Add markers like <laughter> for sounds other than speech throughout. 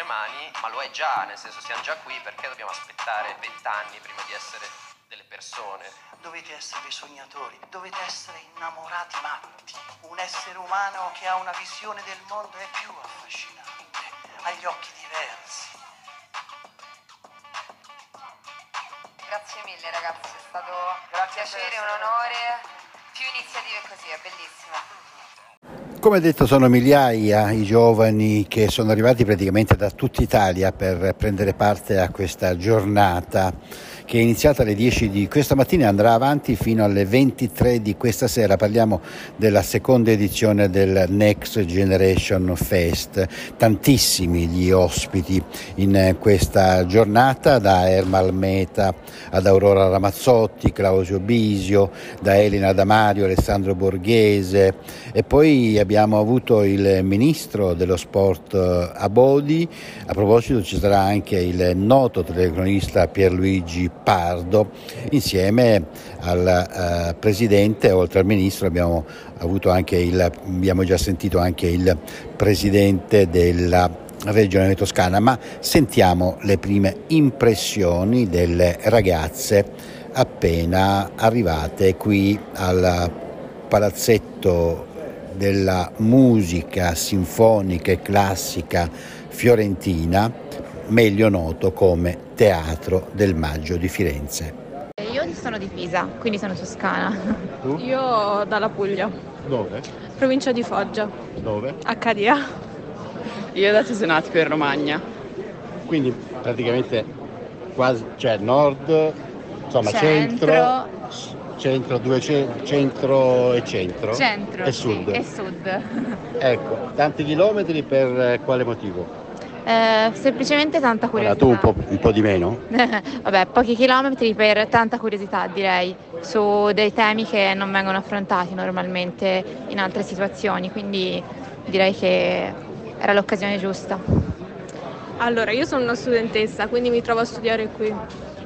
tre mani, ma lo è già, nel senso siamo già qui perché dobbiamo aspettare vent'anni prima di essere delle persone. Dovete essere dei sognatori, dovete essere innamorati matti. Un essere umano che ha una visione del mondo è più affascinante, ha gli occhi diversi. Grazie mille ragazzi, è stato un Grazie piacere, per un onore. Più iniziative così, è bellissimo. Come detto sono migliaia i giovani che sono arrivati praticamente da tutta Italia per prendere parte a questa giornata che è iniziata alle 10 di questa mattina e andrà avanti fino alle 23 di questa sera. Parliamo della seconda edizione del Next Generation Fest. Tantissimi gli ospiti in questa giornata, da Ermal Meta ad Aurora Ramazzotti, Clausio Bisio, da Elena Damario, Alessandro Borghese e poi abbiamo avuto il ministro dello sport eh, Abodi. A proposito ci sarà anche il noto telecronista Pierluigi Pardo. Insieme al eh, presidente, oltre al ministro abbiamo il, abbiamo già sentito anche il presidente della regione toscana, ma sentiamo le prime impressioni delle ragazze appena arrivate qui al palazzetto della musica sinfonica e classica fiorentina, meglio noto come Teatro del Maggio di Firenze. Io sono di Pisa, quindi sono toscana. Tu? Io dalla Puglia, Dove? provincia di Foggia, Dove? Accadia. Io da Cesenatico in Romagna. Quindi praticamente quasi, cioè nord, insomma Centro. centro, centro, due ce- centro e centro, Centro e sì, sud. e sud. Ecco, tanti chilometri per eh, quale motivo? Eh, semplicemente tanta Allora, curiosità. tu un po', un po' di meno? <laughs> Vabbè, pochi chilometri per tanta curiosità direi, su dei temi che non vengono affrontati normalmente in altre situazioni, quindi direi che era l'occasione giusta. Allora, io sono una studentessa, quindi mi trovo a studiare qui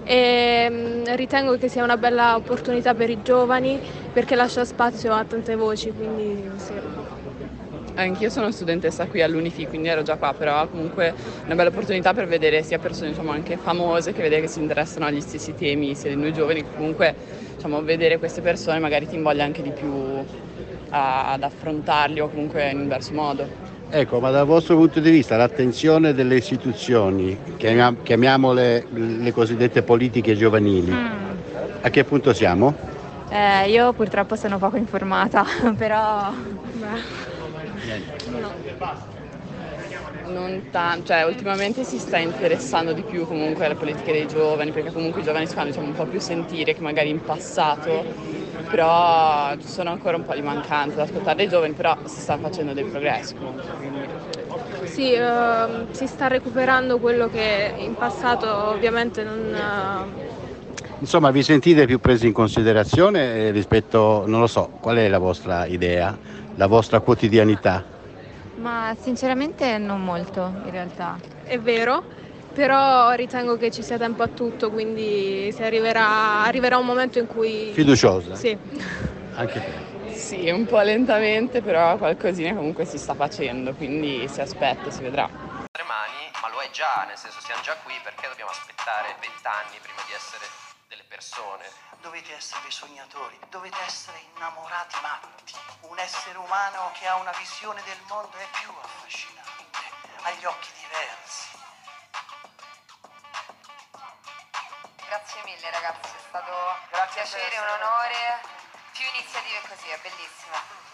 e mm, ritengo che sia una bella opportunità per i giovani perché lascia spazio a tante voci, quindi sì. Anch'io sono studentessa qui all'Unifi, quindi ero già qua, però comunque una bella opportunità per vedere sia persone diciamo, anche famose che vedere che si interessano agli stessi temi, sia di noi giovani, comunque diciamo, vedere queste persone magari ti invoglia anche di più a- ad affrontarli o comunque in un diverso modo. Ecco, ma dal vostro punto di vista l'attenzione delle istituzioni, chiamia- chiamiamole le cosiddette politiche giovanili, Mm. a che punto siamo? Eh, io purtroppo sono poco informata, <laughs> però Beh, Non tanto, cioè ultimamente si sta interessando di più comunque alle politiche dei giovani, perché comunque i giovani si fanno diciamo, un po' più sentire che magari in passato, però ci sono ancora un po' di mancanze da ascoltare dai giovani, però si sta facendo dei progressi comunque. sì, ehm, si sta recuperando quello che in passato ovviamente non... eh, Insomma, vi sentite più presi in considerazione eh, rispetto, non lo so, qual è la vostra idea, la vostra quotidianità? ma sinceramente non molto in realtà. È vero, però ritengo che ci sia tempo a tutto, quindi si arriverà, arriverà un momento in cui... Fiduciosa? Sì. Anche te. Sì, un po' lentamente, però qualcosina comunque si sta facendo, quindi si aspetta, si vedrà. Tre mani, ma lo è già, nel senso siamo già qui perché dobbiamo aspettare vent'anni prima di essere delle persone. Dovete essere sognatori, dovete essere innamorati matti. Un essere umano che ha una visione del mondo è più affascinante, ha gli occhi diversi. Grazie mille ragazzi, è stato un Grazie per piacere, un onore. Più iniziative così, è bellissimo.